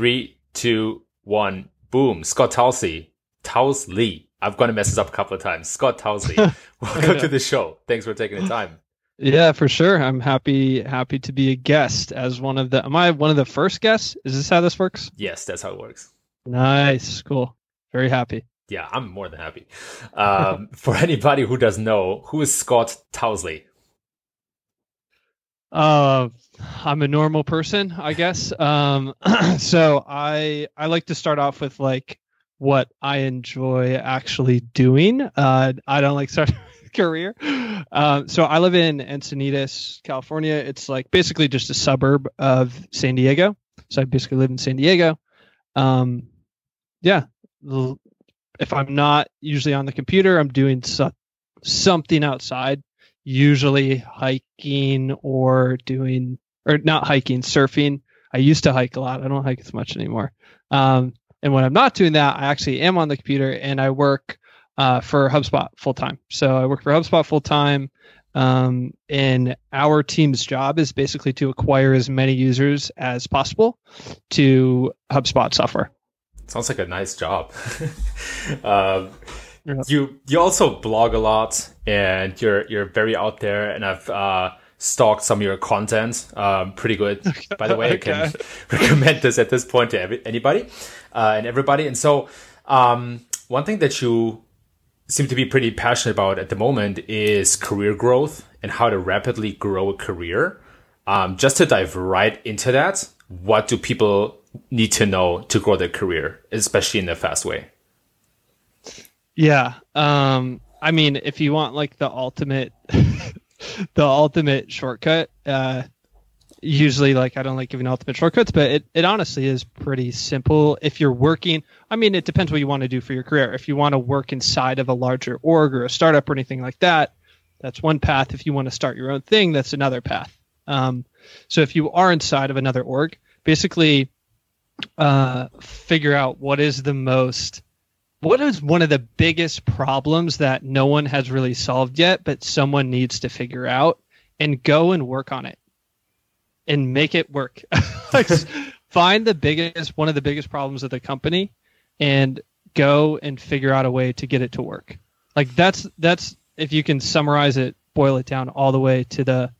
Three, two, one, boom. Scott Tousley. Tousley. I'm going to mess this up a couple of times. Scott Tousley, Welcome to the show. Thanks for taking the time. Yeah, for sure. I'm happy happy to be a guest as one of the am I one of the first guests? Is this how this works? Yes, that's how it works. Nice. Cool. Very happy. Yeah, I'm more than happy. Um, for anybody who doesn't know, who is Scott Tousley? Uh, I'm a normal person, I guess. Um, so I I like to start off with like what I enjoy actually doing. Uh, I don't like start career. Um, so I live in Encinitas, California. It's like basically just a suburb of San Diego. So I basically live in San Diego. Um, yeah. If I'm not usually on the computer, I'm doing so- something outside, usually hiking or doing, or not hiking, surfing. I used to hike a lot. I don't hike as much anymore. Um, and when I'm not doing that, I actually am on the computer and I work uh, for HubSpot full time. So I work for HubSpot full time. Um, and our team's job is basically to acquire as many users as possible to HubSpot software. Sounds like a nice job. um, yeah. You you also blog a lot, and you're you're very out there. And I've uh, stalked some of your content. Um, pretty good, by the way. okay. I can recommend this at this point to every, anybody uh, and everybody. And so, um, one thing that you seem to be pretty passionate about at the moment is career growth and how to rapidly grow a career. Um, just to dive right into that, what do people need to know to grow their career, especially in a fast way? Yeah. Um, I mean, if you want like the ultimate, the ultimate shortcut, uh, usually like I don't like giving ultimate shortcuts, but it, it honestly is pretty simple. If you're working, I mean, it depends what you want to do for your career. If you want to work inside of a larger org or a startup or anything like that, that's one path. If you want to start your own thing, that's another path. Um, so if you are inside of another org, basically uh, figure out what is the most what is one of the biggest problems that no one has really solved yet, but someone needs to figure out and go and work on it and make it work. find the biggest, one of the biggest problems of the company, and go and figure out a way to get it to work. Like that's that's if you can summarize it, boil it down all the way to the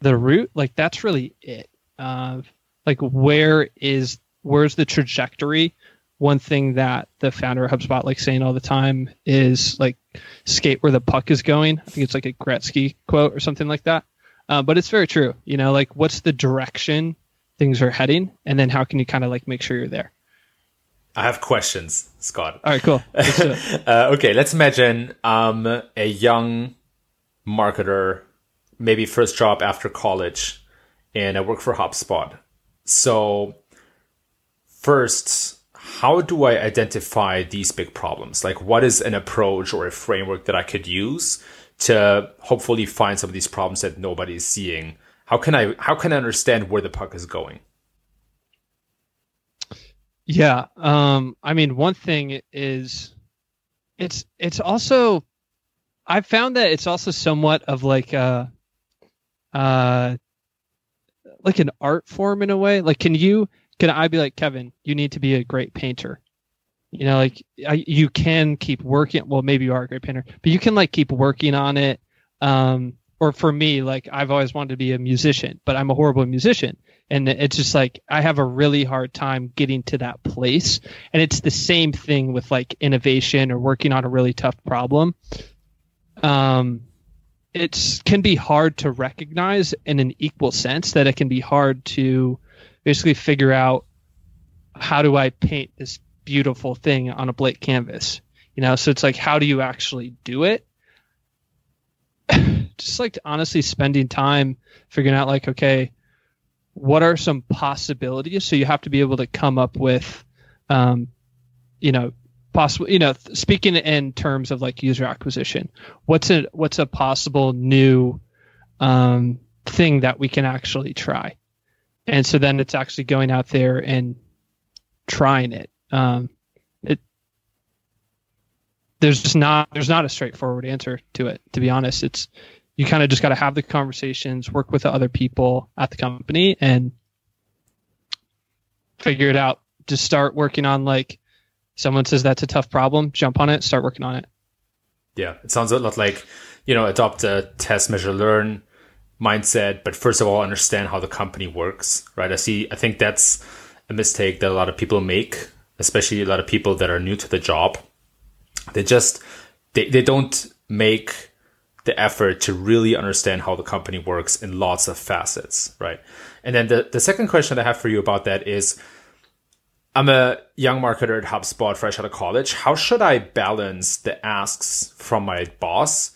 the root. Like that's really it. Uh, like where is where's the trajectory? One thing that the founder of HubSpot like saying all the time is like skate where the puck is going. I think it's like a Gretzky quote or something like that. Uh, but it's very true. You know, like what's the direction things are heading, and then how can you kind of like make sure you're there. I have questions, Scott. All right, cool. uh, okay, let's imagine um, a young marketer, maybe first job after college, and I work for HubSpot. So, first, how do I identify these big problems? Like, what is an approach or a framework that I could use to hopefully find some of these problems that nobody is seeing? How can i how can i understand where the puck is going? Yeah um i mean one thing is it's it's also i've found that it's also somewhat of like a uh like an art form in a way. Like can you can i be like kevin you need to be a great painter. You know like I, you can keep working well maybe you are a great painter but you can like keep working on it. Um or for me like i've always wanted to be a musician but i'm a horrible musician. And it's just like i have a really hard time getting to that place. And it's the same thing with like innovation or working on a really tough problem. Um it can be hard to recognize in an equal sense that it can be hard to basically figure out how do i paint this beautiful thing on a blank canvas? You know so it's like how do you actually do it? Just like honestly spending time figuring out like okay what are some possibilities? So you have to be able to come up with um you know possible you know speaking in terms of like user acquisition what's a what's a possible new um thing that we can actually try and so then it's actually going out there and trying it um, it there's just not there's not a straightforward answer to it. To be honest, it's you kind of just got to have the conversations, work with the other people at the company, and figure it out just start working on like someone says that's a tough problem, jump on it, start working on it. Yeah, it sounds a lot like you know adopt a test, measure, learn mindset, but first of all understand how the company works, right? I see. I think that's a mistake that a lot of people make, especially a lot of people that are new to the job. They just they, they don't make the effort to really understand how the company works in lots of facets, right? And then the, the second question I have for you about that is I'm a young marketer at HubSpot fresh out of college. How should I balance the asks from my boss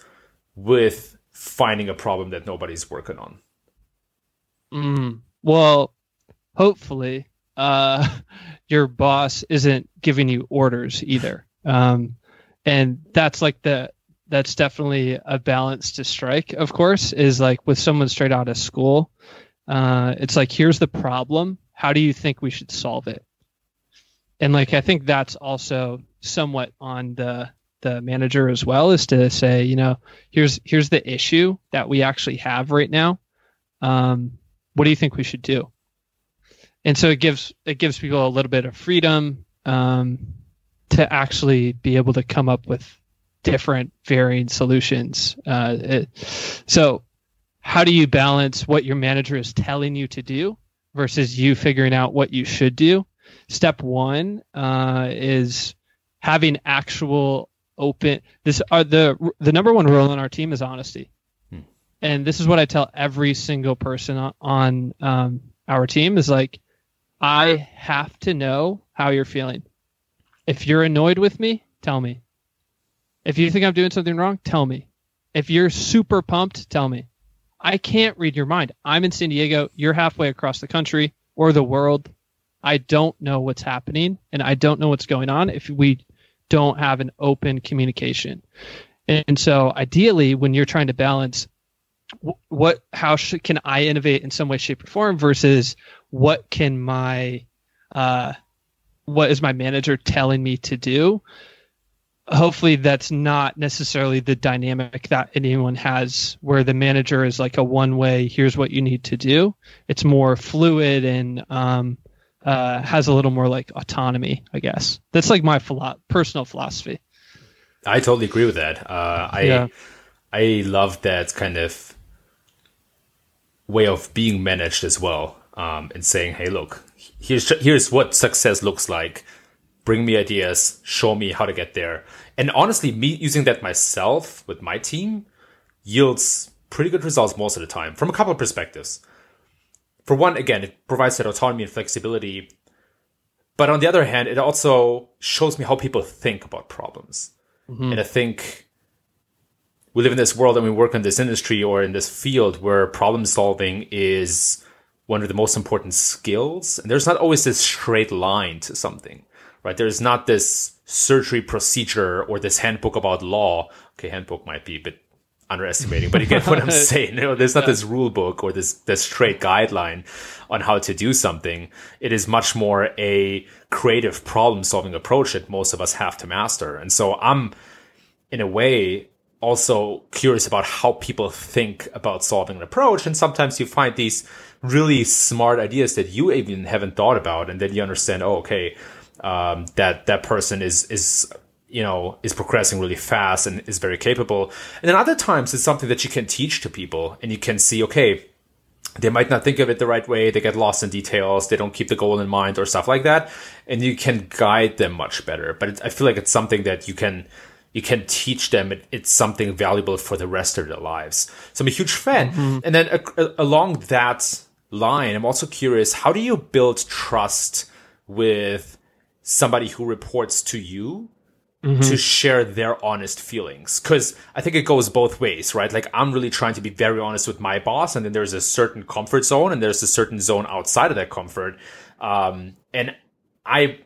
with finding a problem that nobody's working on? Mm, well, hopefully, uh, your boss isn't giving you orders either. Um, and that's like the that's definitely a balance to strike. Of course, is like with someone straight out of school. Uh, it's like here's the problem. How do you think we should solve it? And like I think that's also somewhat on the the manager as well is to say, you know, here's here's the issue that we actually have right now. Um, what do you think we should do? And so it gives it gives people a little bit of freedom um, to actually be able to come up with different varying solutions. Uh, it, so how do you balance what your manager is telling you to do versus you figuring out what you should do? Step one uh, is having actual open this are the the number one rule on our team is honesty. Hmm. and this is what i tell every single person on, on um, our team is like i have to know how you're feeling. If you're annoyed with me tell me. If you think i'm doing something wrong tell me. If you're super pumped tell me. I can't read your mind. I'm in san diego. You're halfway across the country or the world. I don't know what's happening and i don't know what's going on. If we don't have an open communication. And so ideally when you're trying to balance what how can I innovate in some way shape or form versus what can my uh, what is my manager telling me to do? Hopefully that's not necessarily the dynamic that anyone has where the manager is like a one way here's what you need to do. It's more fluid and um, uh, has a little more like autonomy, I guess. That's like my philo- personal philosophy. I totally agree with that. Uh, I yeah. I love that kind of way of being managed as well, um, and saying, "Hey, look, here's here's what success looks like. Bring me ideas, show me how to get there." And honestly, me using that myself with my team yields pretty good results most of the time from a couple of perspectives for one, again, it provides that autonomy and flexibility. But on the other hand, it also shows me how people think about problems. Mm-hmm. And I think we live in this world and we work in this industry or in this field where problem solving is one of the most important skills. And there's not always this straight line to something, right? There's not this surgery procedure or this handbook about law. Okay, handbook might be a bit underestimating, but you get what I'm saying. You know, there's not yeah. this rule book or this this straight guideline on how to do something. It is much more a creative problem solving approach that most of us have to master. And so I'm in a way also curious about how people think about solving an approach. And sometimes you find these really smart ideas that you even haven't thought about, and then you understand, oh, okay, um, that that person is is you know, is progressing really fast and is very capable. And then other times it's something that you can teach to people and you can see, okay, they might not think of it the right way. They get lost in details. They don't keep the goal in mind or stuff like that. And you can guide them much better. But it, I feel like it's something that you can, you can teach them. It, it's something valuable for the rest of their lives. So I'm a huge fan. Mm-hmm. And then uh, along that line, I'm also curious, how do you build trust with somebody who reports to you Mm-hmm. to share their honest feelings. Cause I think it goes both ways, right? Like I'm really trying to be very honest with my boss and then there's a certain comfort zone and there's a certain zone outside of that comfort. Um, and I,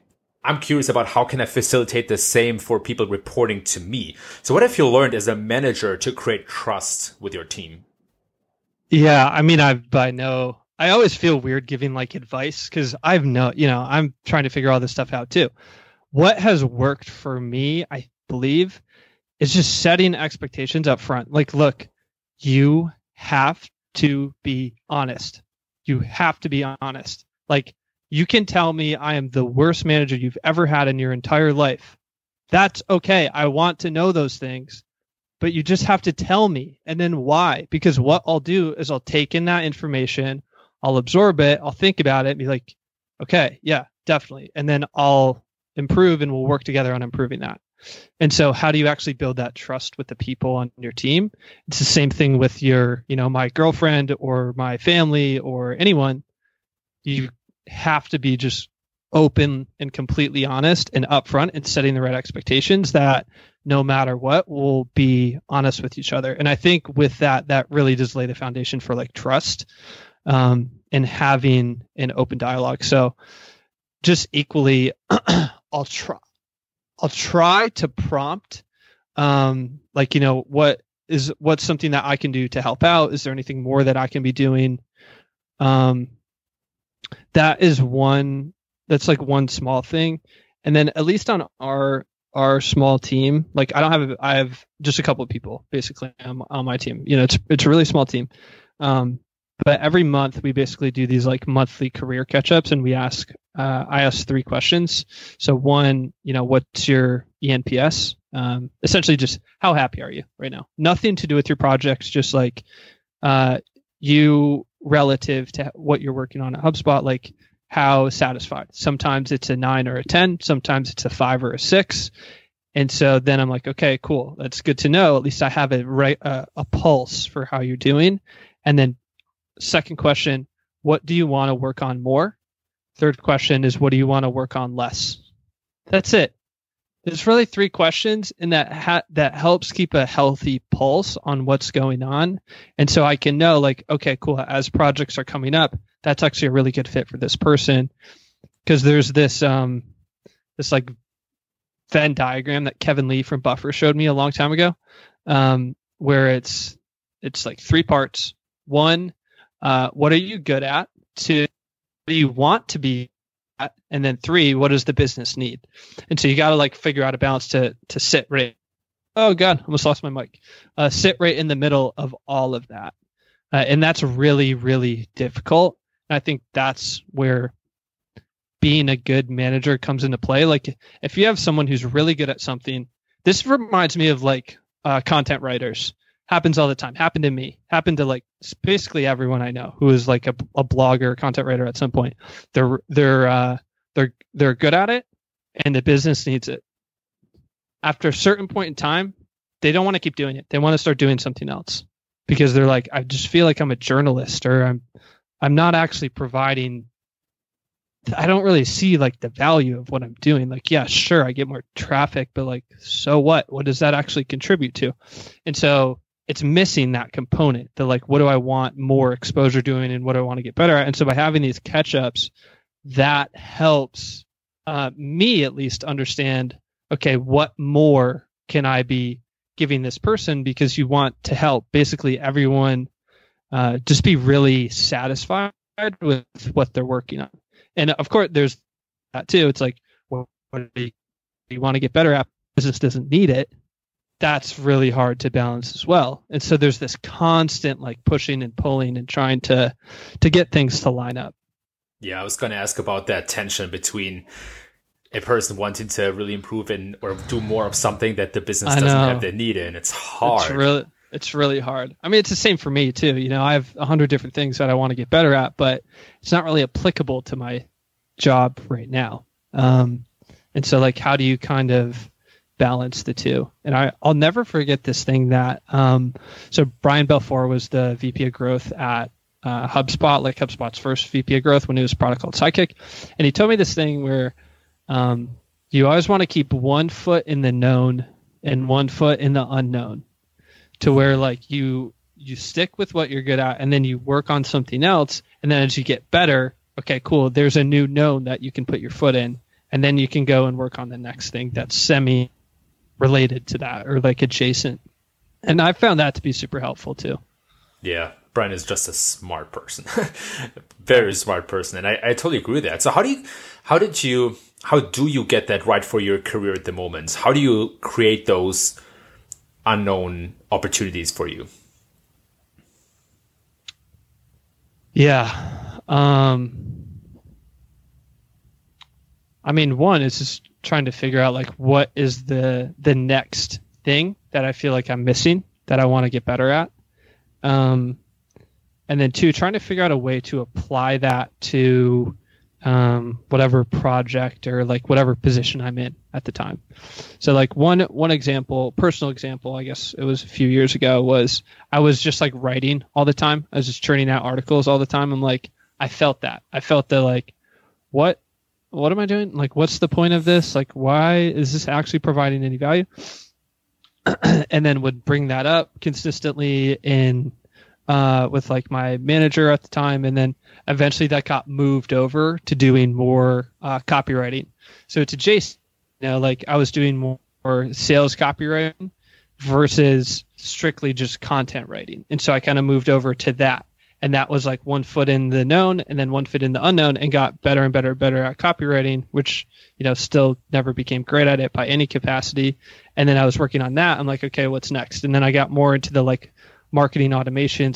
I'm curious about how can I facilitate the same for people reporting to me. So what have you learned as a manager to create trust with your team? Yeah. I mean, I've by no, I always feel weird giving like advice because I've no, you know, I'm trying to figure all this stuff out too what has worked for me, I believe, is just setting expectations up front. Like, look, you have to be honest. You have to be honest. Like, you can tell me I am the worst manager you've ever had in your entire life. That's okay. I want to know those things, but you just have to tell me and then why. Because what I'll do is I'll take in that information, I'll absorb it, I'll think about it, and be like, okay, yeah, definitely. And then I'll improve and we'll work together on improving that. And so how do you actually build that trust with the people on your team? It's the same thing with your, you know, my girlfriend or my family or anyone. You have to be just open and completely honest and upfront and setting the right expectations that no matter what we'll be honest with each other and i think with that that really does lay the foundation for like trust um, and having an open dialogue so just equally i'll try i'll try to prompt um, like you know what is what's something that i can do to help out? Is there anything more that i can be doing? Um, that is one that's like one small thing. And then at least on our our small team like i don't have i have just a couple of people basically on, on my team. You know it's it's a really small team. Um, but every month we basically do these like monthly career catch ups and we ask uh, i ask three questions so one you know what's your enps um, essentially just how happy are you right now nothing to do with your projects just like uh, you relative to what you're working on at hubspot like how satisfied. Sometimes it's a nine or a 10, sometimes it's a five or a six. And so then I'm like, okay, cool. That's good to know. At least I have a right uh, a pulse for how you're doing. And then second question, what do you want to work on more? Third question is what do you want to work on less? That's it. There's really three questions and that ha- that helps keep a healthy pulse on what's going on. And so I can know like, okay, cool, as projects are coming up, that's actually a really good fit for this person because there's this um this like Venn diagram that Kevin Lee from Buffer showed me a long time ago, um, where it's it's like three parts. One, uh, what are you good at? Two, do you want to be at? And then three, what does the business need? And so you got to like figure out a balance to to sit right. Oh God, almost lost my mic. Uh, sit right in the middle of all of that, uh, and that's really really difficult. and I think that's where being a good manager comes into play. Like if you have someone who's really good at something, this reminds me of like uh, content writers. Happens all the time. Happened to me. Happened to like basically everyone I know who is like a, a blogger, content writer at some point. They're they're uh, they're they're good at it, and the business needs it. After a certain point in time, they don't want to keep doing it. They want to start doing something else because they're like, I just feel like I'm a journalist or I'm I'm not actually providing I don't really see like the value of what I'm doing. Like, yeah, sure, I get more traffic, but like, so what? What does that actually contribute to? And so it's missing that component. The like, what do I want more exposure doing, and what do I want to get better at? And so by having these catch ups, that helps uh, me at least understand. Okay, what more can I be giving this person? Because you want to help basically everyone uh, just be really satisfied with what they're working on. And of course, there's that too. It's like, well, what do you, you want to get better at? Business doesn't need it. That's really hard to balance as well. And so there's this constant like pushing and pulling and trying to to get things to line up. Yeah, I was going to ask about that tension between a person wanting to really improve and or do more of something that the business doesn't have the need in. It's hard. It's really it's really hard. I mean, it's the same for me too. You know, I have a hundred different things that I want to get better at, but it's not really applicable to my job right now. Um, and so, like, how do you kind of balance the two? And I, I'll never forget this thing that. Um, so Brian Balfour was the VP of Growth at uh, HubSpot, like HubSpot's first VP of Growth when it was a product called Sidekick, and he told me this thing where um, you always want to keep one foot in the known and one foot in the unknown to where like you you stick with what you're good at and then you work on something else and then as you get better okay cool there's a new known that you can put your foot in and then you can go and work on the next thing that's semi related to that or like adjacent. And i found that to be super helpful too. Yeah. Brian is just a smart person. Very smart person. And I, I totally agree with that. So how do you how did you how do you get that right for your career at the moment? How do you create those unknown opportunities for you? Yeah. Um, I mean, one is just trying to figure out like what is the the next thing that I feel like I'm missing that I want to get better at. Um, and then two, trying to figure out a way to apply that to um, whatever project or like whatever position I'm in at the time. So like one one example, personal example, I guess it was a few years ago, was I was just like writing all the time. I was just churning out articles all the time. I'm like, I felt that. I felt the like, what what am I doing? Like, what's the point of this? Like, why is this actually providing any value? and then would bring that up consistently in uh, with like my manager at the time, and then eventually that got moved over to doing more uh, copywriting. So to Jason, you know, like I was doing more sales copywriting versus strictly just content writing, and so I kind of moved over to that. And that was like one foot in the known and then one foot in the unknown and got better and better and better at copywriting, which, you know, still never became great at it by any capacity. And then I was working on that. I'm like, okay, what's next? And then I got more into the like marketing automation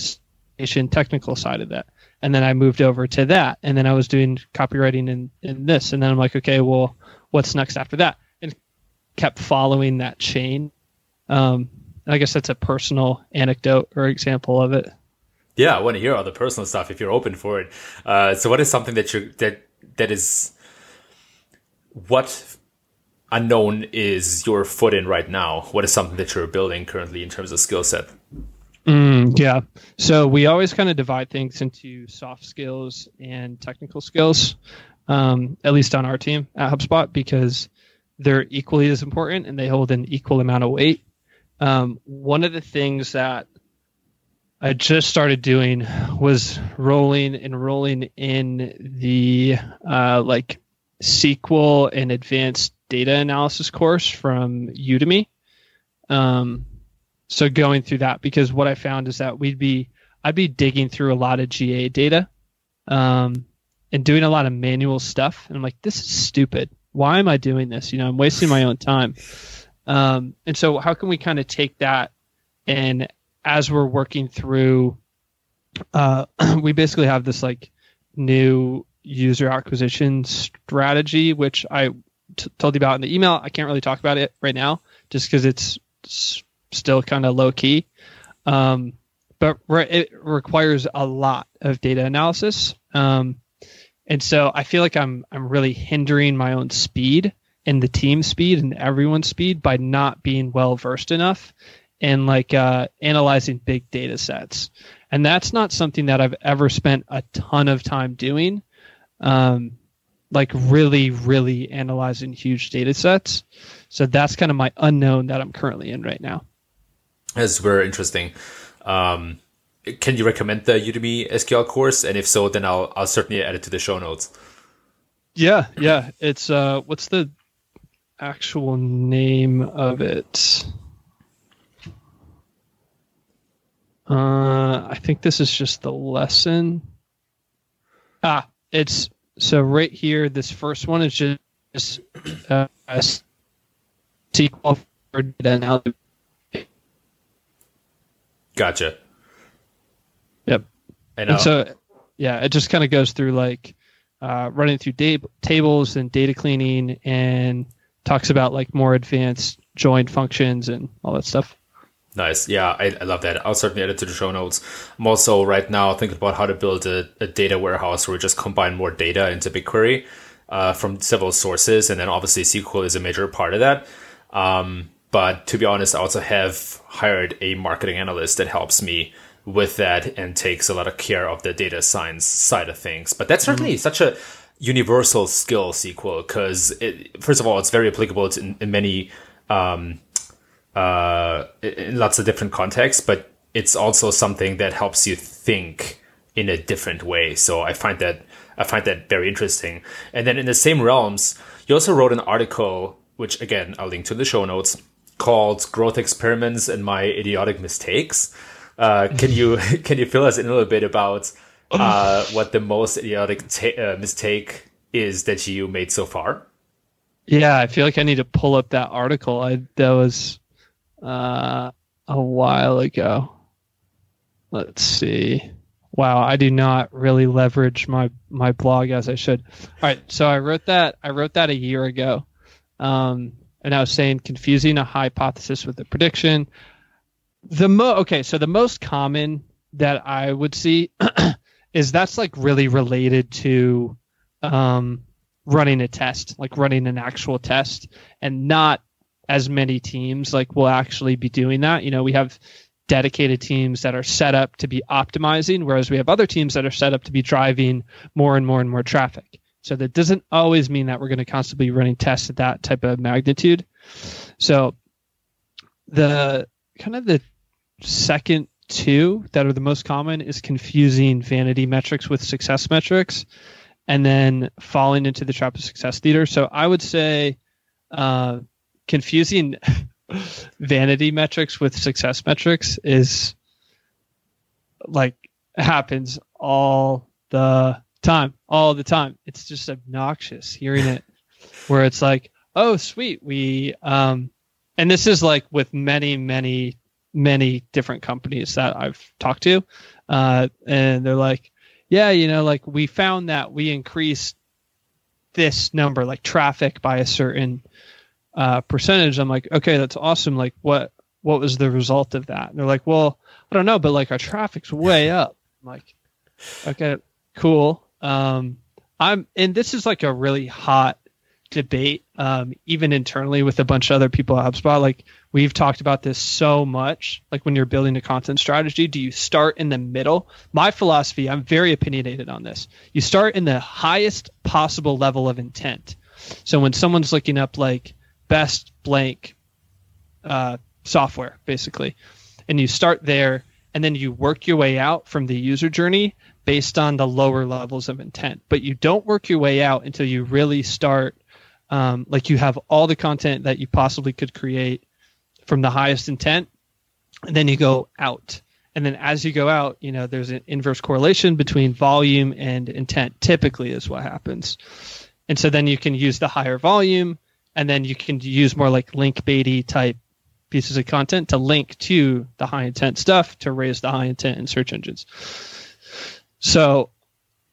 technical side of that and then i moved over to that and then i was doing copywriting in, in this and then i'm like okay well what's next after that and kept following that chain um, i guess that's a personal anecdote or example of it yeah i want to hear all the personal stuff if you're open for it uh, so what is something that you that that is what unknown is your foot in right now what is something that you're building currently in terms of skill set Mm, yeah. So we always kind of divide things into soft skills and technical skills, um, at least on our team at HubSpot, because they're equally as important and they hold an equal amount of weight. Um, one of the things that I just started doing was rolling and rolling in the uh, like SQL and advanced data analysis course from Udemy. Um, so going through that because what I found is that we'd be I'd be digging through a lot of GA data um, and doing a lot of manual stuff, and I'm like, this is stupid. Why am I doing this? You know, I'm wasting my own time. Um, and so, how can we kind of take that and as we're working through, uh, we basically have this like new user acquisition strategy, which I t- told you about in the email. I can't really talk about it right now, just because it's still kind of low key. Um, but re- it requires a lot of data analysis. Um, and so I feel like I'm I'm really hindering my own speed and the team speed and everyone's speed by not being well versed enough in like uh, analyzing big data sets. And that's not something that I've ever spent a ton of time doing. Um, like really, really analyzing huge data sets. So that's kind of my unknown that I'm currently in right now. That's very interesting. Um, can you recommend the Udemy SQL course? And if so, then I'll I'll certainly add it to the show notes. Yeah, yeah. It's uh, what's the actual name of it? Uh, I think this is just the lesson. Ah, it's so right here. This first one is just uh, SQL for data Gotcha. Yep. And, and so, yeah, it just kind of goes through like uh, running through da- tables and data cleaning and talks about like more advanced join functions and all that stuff. Nice. Yeah, I, I, love that. I'll certainly add it to the show notes. I'm also right now thinking about how to build a, a data warehouse where we just combine more data into BigQuery uh, from several sources. And then obviously SQL is a major part of that. Um, but to be honest, I also have hired a marketing analyst that helps me with that and takes a lot of care of the data science side of things. But that's certainly mm-hmm. such a universal skill SQL because first of all, it's very applicable to, in, in many, um, uh, in lots of different contexts, but it's also something that helps you think in a different way. So I find that I find that very interesting. And then in the same realms, you also wrote an article, which again I'll link to in the show notes, called Growth Experiments and My Idiotic Mistakes. Uh, can you can you fill us in a little bit about uh, what the most idiotic ta- uh, mistake is that you made so far? Yeah, I feel like I need to pull up that article. I that was uh, a while ago. Let's see. Wow, I do not really leverage my my blog as I should. All right, so I wrote that I wrote that a year ago, um, and I was saying confusing a hypothesis with a prediction. The mo okay, so the most common that I would see is that's like really related to um, running a test, like running an actual test, and not as many teams like will actually be doing that. You know, we have dedicated teams that are set up to be optimizing, whereas we have other teams that are set up to be driving more and more and more traffic. So that doesn't always mean that we're going to constantly be running tests at that type of magnitude. So the kind of the second two that are the most common is confusing vanity metrics with success metrics and then falling into the trap of success theater. So I would say uh, confusing vanity metrics with success metrics is like happens all the time, all the time. It's just obnoxious hearing it where it's like, oh, sweet, we, um, and this is like with many, many, many different companies that I've talked to, uh, and they're like, yeah, you know, like we found that we increased this number, like traffic by a certain uh, percentage. I'm like, okay, that's awesome. Like, what what was the result of that? And they're like, well, I don't know, but like our traffic's way up. I'm like, okay, cool. Um, I'm, and this is like a really hot debate, um, even internally with a bunch of other people at HubSpot. Like we've talked about this so much. Like when you're building a content strategy, do you start in the middle? My philosophy, I'm very opinionated on this. You start in the highest possible level of intent. So when someone's looking up like best blank uh, software, basically, and you start there, and then you work your way out from the user journey based on the lower levels of intent. But you don't work your way out until you really start um, like you have all the content that you possibly could create from the highest intent and then you go out. And then as you go out you know there's an inverse correlation between volume and intent typically is what happens. And so then you can use the higher volume and then you can use more like link baity type pieces of content to link to the high intent stuff to raise the high intent in search engines so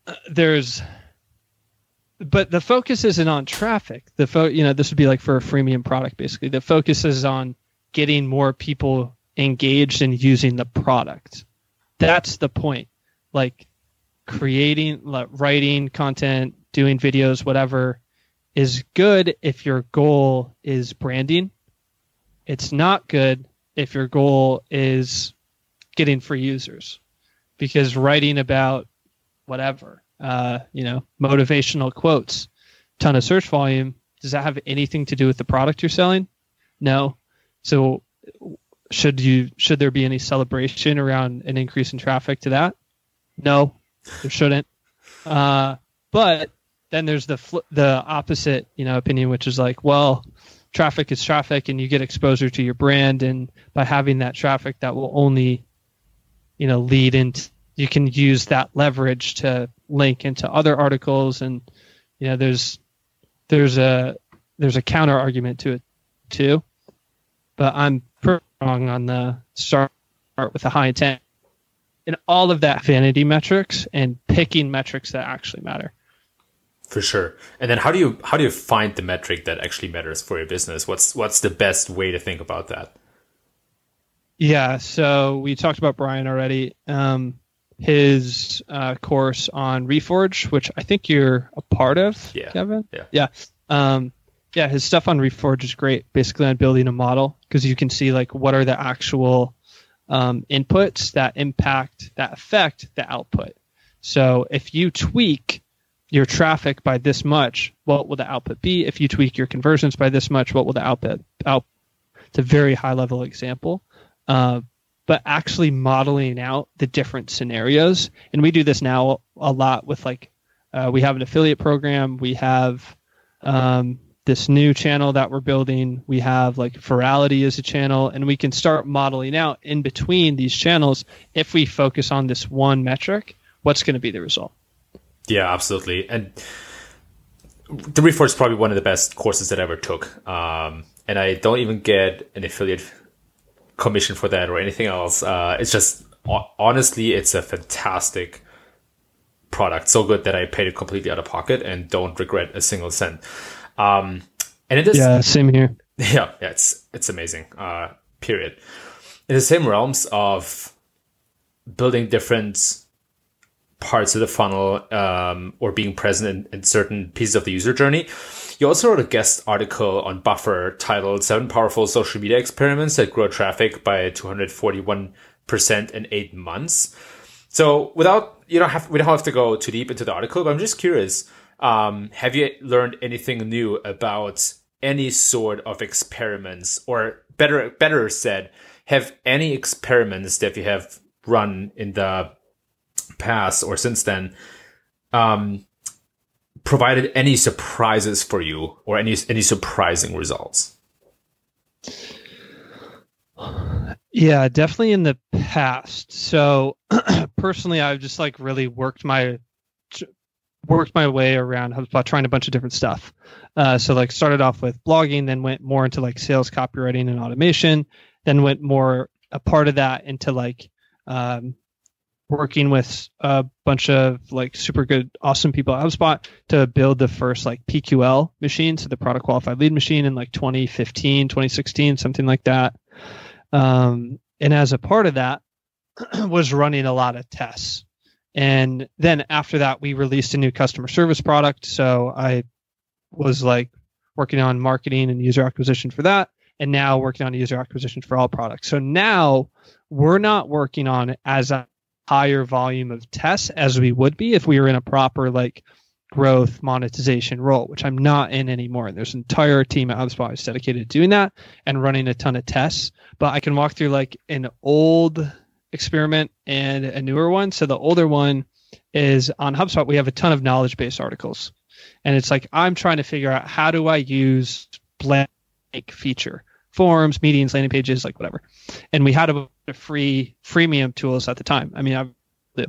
uh, there's but the focus isn't on traffic. The fo- you know this would be like for a freemium product basically. The focus is on getting more people engaged in using the product. That's the point. Like creating, like writing content, doing videos, whatever is good if your goal is branding. It's not good if your goal is getting free users because writing about whatever uh, you know, motivational quotes, ton of search volume. Does that have anything to do with the product you're selling? No. So should you should there be any celebration around an increase in traffic to that? No, there shouldn't. Uh, but then there's the fl- the opposite, you know, opinion, which is like, well, traffic is traffic, and you get exposure to your brand, and by having that traffic, that will only, you know, lead into you can use that leverage to link into other articles. And you know there's there's a there's a counter argument to it too. But i'm pretty wrong on the start with a high intent. And all of that vanity metrics and picking metrics that actually matter for sure and then how do you how do you find the metric that actually matters for your business what's what's the best way to think about that yeah so we talked about brian already um, his uh, course on Reforge, which I think you're a part of, yeah. Kevin. Yeah. Yeah. Um, yeah, his stuff on Reforge is great. Basically, on building a model because you can see like what are the actual um, inputs that impact that affect the output. So if you tweak your traffic by this much, what will the output be? If you tweak your conversions by this much, what will the output out? It's a very high level example. Uh, but actually modeling out the different scenarios. And we do this now a lot with like, uh, we have an affiliate program. We have um, this new channel that we're building. We have like virality as a channel, and we can start modeling out in between these channels if we focus on this one metric, what's going to be the result. Yeah, absolutely. And the Reforge is probably one of the best courses that I ever took. Um, and I don't even get an affiliate commission for that or anything else. Uh, it's just honestly, it's a fantastic product. So good that I paid it completely out of pocket and don't regret a single cent. Um, and it is yeah, same here. Yeah, yeah, it's it's amazing. Uh, period. In the same realms of building different parts of the funnel um, or being present in, in, certain pieces of the user journey. You also wrote a guest article on Buffer titled Seven Powerful Social Media Experiments That Grow Traffic by 241% in eight months. So without, you don't have, we don't have to go too deep into the article, but I'm just curious. Um, have you learned anything new about any sort of experiments or better, better said, have any experiments that you have run in the past or since then um, provided any surprises for you or any any surprising results? Yeah, definitely in the past. So personally, I've just like really worked my worked my way around HubSpot, trying a bunch of different stuff. Uh, so like started off with blogging, then went more into like sales copywriting and automation, then went more a part of that into like um, working with a bunch of like super good, awesome people at HubSpot to build the first like PQL machine, so the product qualified lead machine in like 2015, 2016, something like that. Um, and as a part of that, was running a lot of tests. And then after that, we released a new customer service product. So I was like working on marketing and user acquisition for that. And now working on user acquisition for all products. So now we're not working on as higher volume of tests as we would be if we were in a proper like growth monetization role, which I'm not in anymore. There's an entire team at HubSpot is dedicated to doing that and running a ton of tests. But I can walk through like an old experiment and a newer one. So the older one is on HubSpot. We have a ton of knowledge base articles, and it's like I'm trying to figure out how do I use blank feature forms, meetings, landing pages, like whatever. And we had a, a free freemium tools at the time. I mean, I do.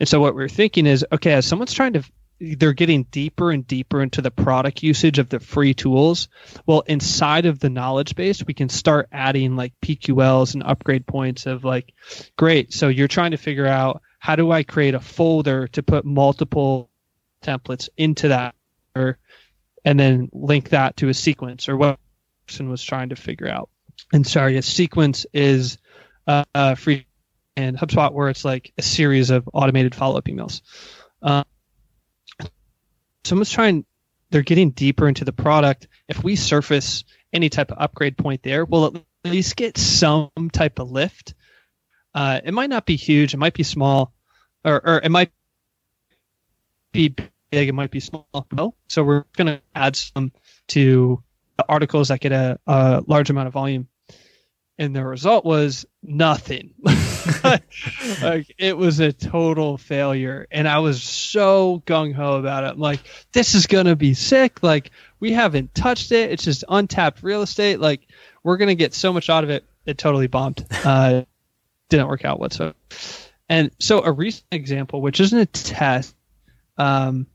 And so what we we're thinking is, okay, as someone's trying to they're getting deeper and deeper into the product usage of the free tools. Well, inside of the knowledge base, we can start adding like PQLs and upgrade points of like, great. So you're trying to figure out how do I create a folder to put multiple templates into that or and then link that to a sequence or what person was trying to figure out. And sorry, a sequence is uh, free and HubSpot where it's like a series of automated follow up emails. Um, someone's trying they're getting deeper into the product if we surface any type of upgrade point there we'll at least get some type of lift uh, it might not be huge it might be small or, or it might be big it might be small so we're going to add some to articles that get a, a large amount of volume and the result was nothing. like it was a total failure, and I was so gung ho about it. I'm like, this is gonna be sick. Like we haven't touched it. It's just untapped real estate. Like we're gonna get so much out of it. It totally bombed. Uh, didn't work out whatsoever. And so a recent example, which isn't a test, um,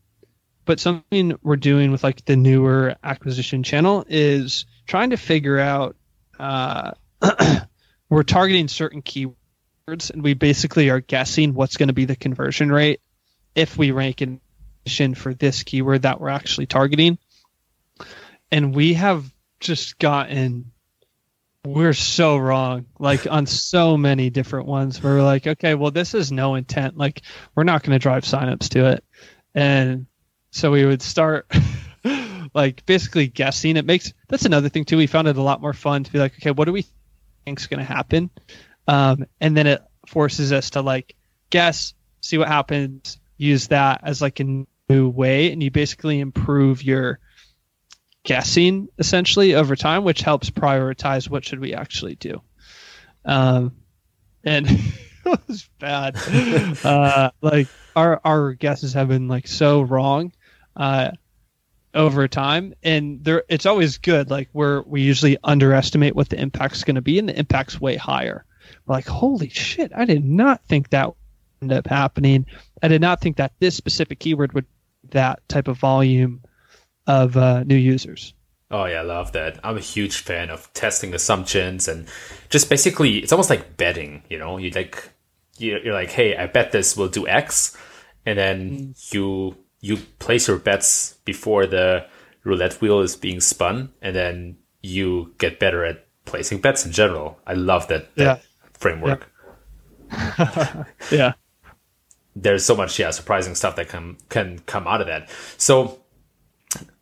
but something we're doing with like the newer acquisition channel is trying to figure out. Uh, we're targeting certain keywords and we basically are guessing what's going to be the conversion rate if we rank in for this keyword that we're actually targeting. And we have just gotten we're so wrong like on so many different ones where we're like okay well this is no intent like we're not going to drive signups to it and so we would start like basically guessing it makes that's another thing too we found it a lot more fun to be like okay what do we think's going to happen, um, and then it forces us to like guess, see what happens, use that as like a new way, and you basically improve your guessing essentially over time, which helps prioritize what should we actually do. Um, and it was bad. uh, like our our guesses have been like so wrong. Uh, over time. And there it's always good like where we usually underestimate what the impact's going to be and the impact's way higher. We're like holy shit i did not think that would end up happening. I did not think that this specific keyword would that type of volume of uh, new users. Oh yeah, I love that. I'm a huge fan of testing assumptions and just basically it's almost like betting, you know, you like you're like, hey, I bet this will do X, and then mm. you you place your bets before the roulette wheel is being spun, and then you get better at placing bets in general. I love that, that yeah. framework. Yeah. yeah. There's so much, yeah, surprising stuff that can can come out of that. So,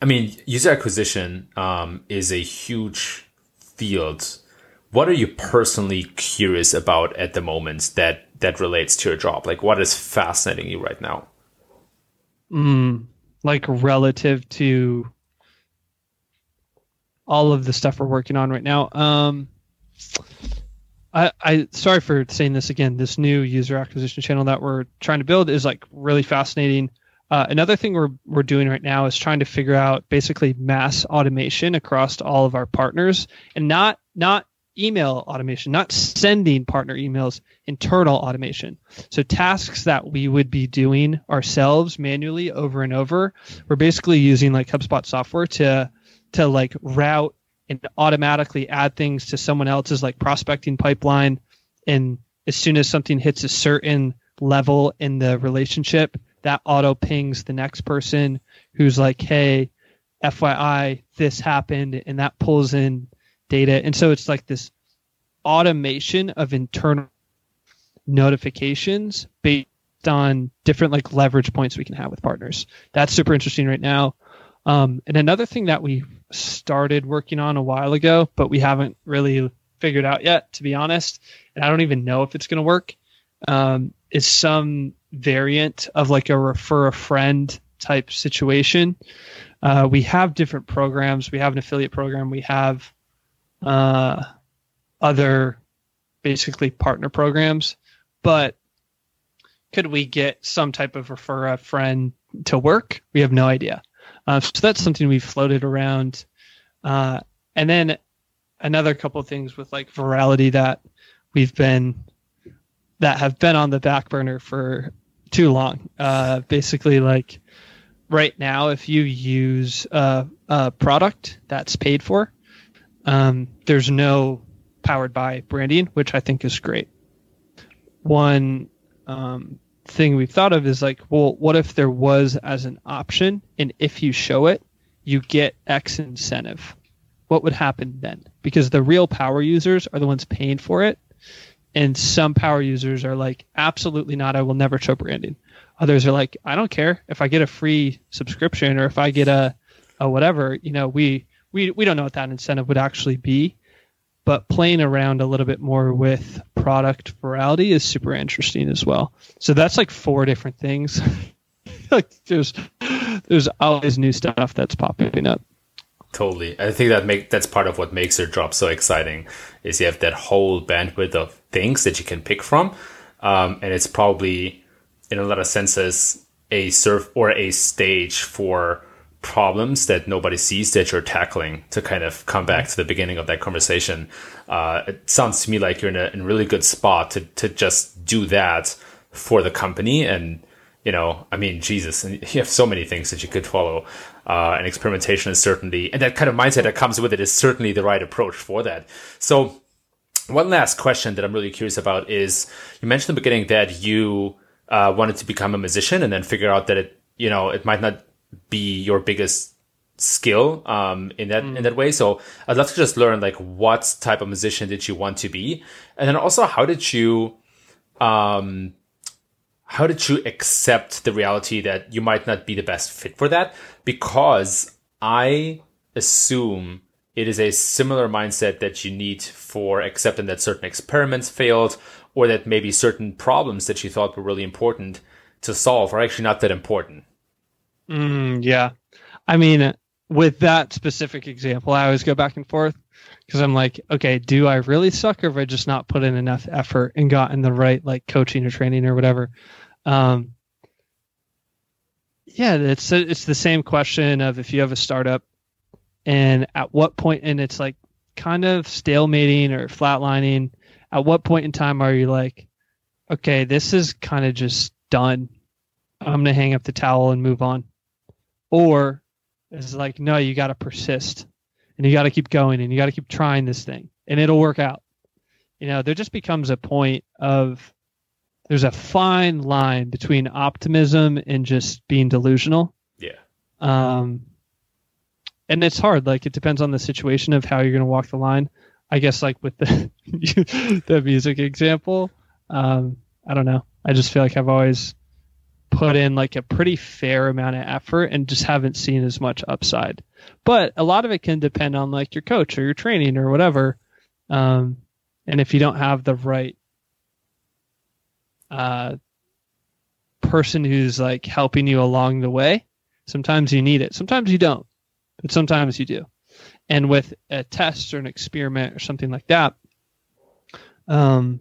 I mean, user acquisition um, is a huge field. What are you personally curious about at the moment that that relates to your job? Like, what is fascinating you right now? Mm, like relative to all of the stuff we're working on right now. Um, I, I sorry for saying this again. This new user acquisition channel that we're trying to build is like really fascinating. Uh, another thing we're we're doing right now is trying to figure out basically mass automation across all of our partners, and not not email automation, not sending partner emails, internal automation. So tasks that we would be doing ourselves manually over and over, we're basically using like HubSpot software to to like route and automatically add things to someone else's like prospecting pipeline. And as soon as something hits a certain level in the relationship, that auto pings the next person who's like, hey, FYI, this happened, and that pulls in data. And so it's like this automation of internal notifications based on different like leverage points we can have with partners. That's super interesting right now. Um, and another thing that we started working on a while ago, but we haven't really figured out yet, to be honest, and I don't even know if it's going to work, um, is some variant of like a refer a friend type situation. Uh, we have different programs. We have an affiliate program. We have uh, other basically partner programs, but could we get some type of refer a friend to work? We have no idea. Uh, so that's something we've floated around. Uh, and then another couple of things with like virality that we've been that have been on the back burner for too long. Uh, basically, like right now, if you use a, a product that's paid for, um, there's no powered by branding, which I think is great. One um, thing we've thought of is like, well, what if there was as an option, and if you show it, you get X incentive? What would happen then? Because the real power users are the ones paying for it, and some power users are like, absolutely not. I will never show branding. Others are like, I don't care if I get a free subscription or if I get a, a whatever. You know, we we we don't know what that incentive would actually be but playing around a little bit more with product virality is super interesting as well. So that's like four different things. like there's there's always new stuff that's popping up. Totally. I think that make that's part of what makes your job so exciting is you have that whole bandwidth of things that you can pick from. Um, and it's probably in a lot of senses a surf or a stage for problems that nobody sees that you're tackling to kind of come back to the beginning of that conversation. Uh, it sounds to me like you're in a, in a, really good spot to, to just do that for the company. And, you know, I mean, Jesus, and you have so many things that you could follow. Uh, and experimentation is certainly, and that kind of mindset that comes with it is certainly the right approach for that. So, one last question that I'm really curious about is you mentioned in the beginning that you uh, wanted to become a musician and then figure out that it, you know, it might not be your biggest skill um, in that mm. in that way. So I'd love to just learn like what type of musician did you want to be, and then also how did you um, how did you accept the reality that you might not be the best fit for that? Because I assume it is a similar mindset that you need for accepting that certain experiments failed or that maybe certain problems that you thought were really important to solve are actually not that important. Mm, yeah. I mean, with that specific example, I always go back and forth because I'm like, okay, do I really suck or have I just not put in enough effort and gotten the right like coaching or training or whatever? Um, yeah, it's it's the same question of if you have a startup and at what point, and it's like kind of stalemating or flatlining. At what point in time are you like, okay, this is kind of just done. I'm gonna hang up the towel and move on or it's like no you got to persist and you got to keep going and you got to keep trying this thing and it'll work out you know there just becomes a point of there's a fine line between optimism and just being delusional. Yeah. Um, and it's hard. Like it depends on the situation of how you're going to walk the line. I guess like with the the music example, um, I don't know. I just feel like I've always put in like a pretty fair amount of effort and just haven't seen as much upside. But a lot of it can depend on like your coach or your training or whatever. Um, and if you don't have the right uh, person who's like helping you along the way, sometimes you need it. Sometimes you don't, but sometimes you do. And with a test or an experiment or something like that, um,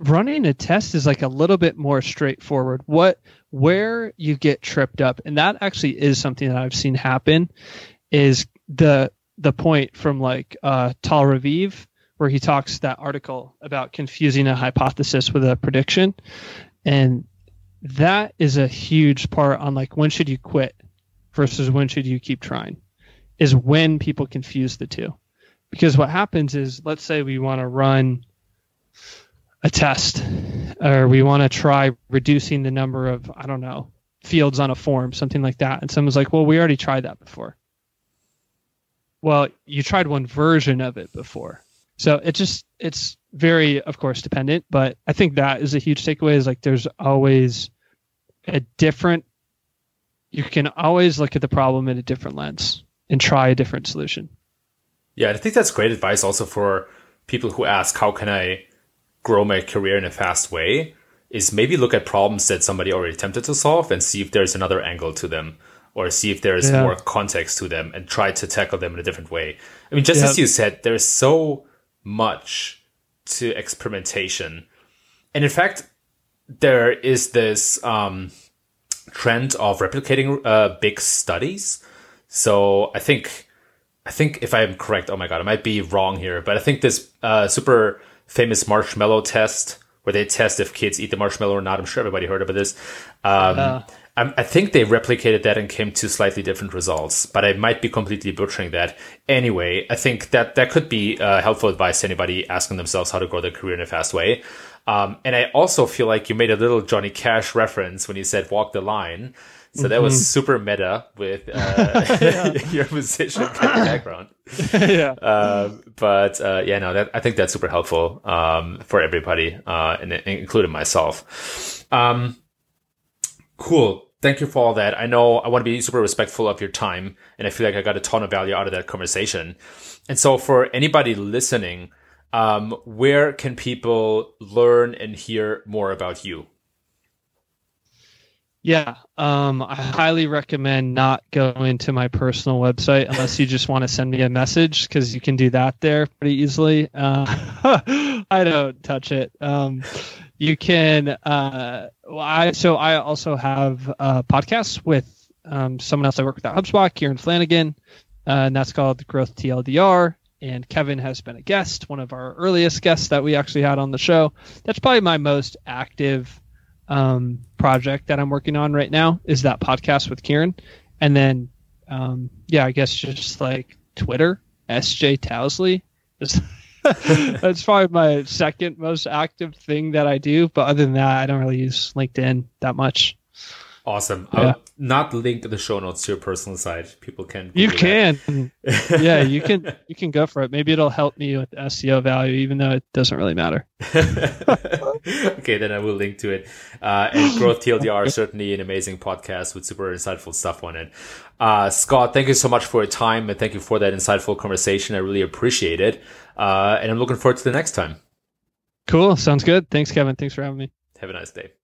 running a test is like a little bit more straightforward. What where you get tripped up, and that actually is something that I've seen happen, is the the point from like uh, Tal Raviv where he talks that article about confusing a hypothesis with a prediction, and that is a huge part on like when should you quit versus when should you keep trying, is when people confuse the two, because what happens is let's say we want to run a test or we want to try reducing the number of i don't know fields on a form something like that. And someone's like well we already tried that before. Well you tried one version of it before. So it just it's very of course dependent but i think that is a huge takeaway is like there's always a different you can always look at the problem in a different lens and try a different solution. Yeah i think that's great advice also for people who ask how can i grow my career in a fast way is maybe look at problems that somebody already attempted to solve and see if there's another angle to them or see if there's yeah. more context to them and try to tackle them in a different way. I mean, just yeah. as you said, there's so much to experimentation. And in fact, there is this um, trend of replicating uh, big studies. So I think, I think if I'm correct, oh my God, I might be wrong here, but I think this uh, super famous marshmallow test where they test if kids eat the marshmallow or not. I'm sure everybody heard about this. Um, uh, I think they replicated that and came to slightly different results, but I might be completely butchering that. Anyway, I think that that could be uh, helpful advice to anybody asking themselves how to grow their career in a fast way. Um, and I also feel like you made a little Johnny Cash reference when you said walk the line. So mm-hmm. that was mm-hmm. super meta with uh, your musician of background. yeah. Uh, but uh, yeah, no, that, I think that's super helpful um, for everybody, uh, and, including myself. Um, cool. Thank you for all that. I know I want to be super respectful of your time, and I feel like I got a ton of value out of that conversation. And so, for anybody listening, um, where can people learn and hear more about you? Yeah, um, I highly recommend not going to my personal website unless you just want to send me a message because you can do that there pretty easily. Uh, I don't touch it. Um, you can. Uh, well, I so I also have a podcast with um, someone else I work with at HubSpot, Kieran Flanagan, uh, and that's called Growth TLDR. And Kevin has been a guest, one of our earliest guests that we actually had on the show. That's probably my most active um, project that I'm working on right now is that podcast with Kieran, and then um, yeah, I guess just like Twitter, SJ Tousley. That's probably my second most active thing that I do. But other than that, I don't really use LinkedIn that much. Awesome. Yeah. I'll not link the show notes to your personal site. People can. You can. yeah, you can. You can go for it. Maybe it'll help me with SEO value, even though it doesn't really matter. okay, then I will link to it. Uh, and Growth TLDR is certainly an amazing podcast with super insightful stuff on it. Uh, Scott, thank you so much for your time and thank you for that insightful conversation. I really appreciate it. Uh, and I'm looking forward to the next time. Cool. Sounds good. Thanks, Kevin. Thanks for having me. Have a nice day.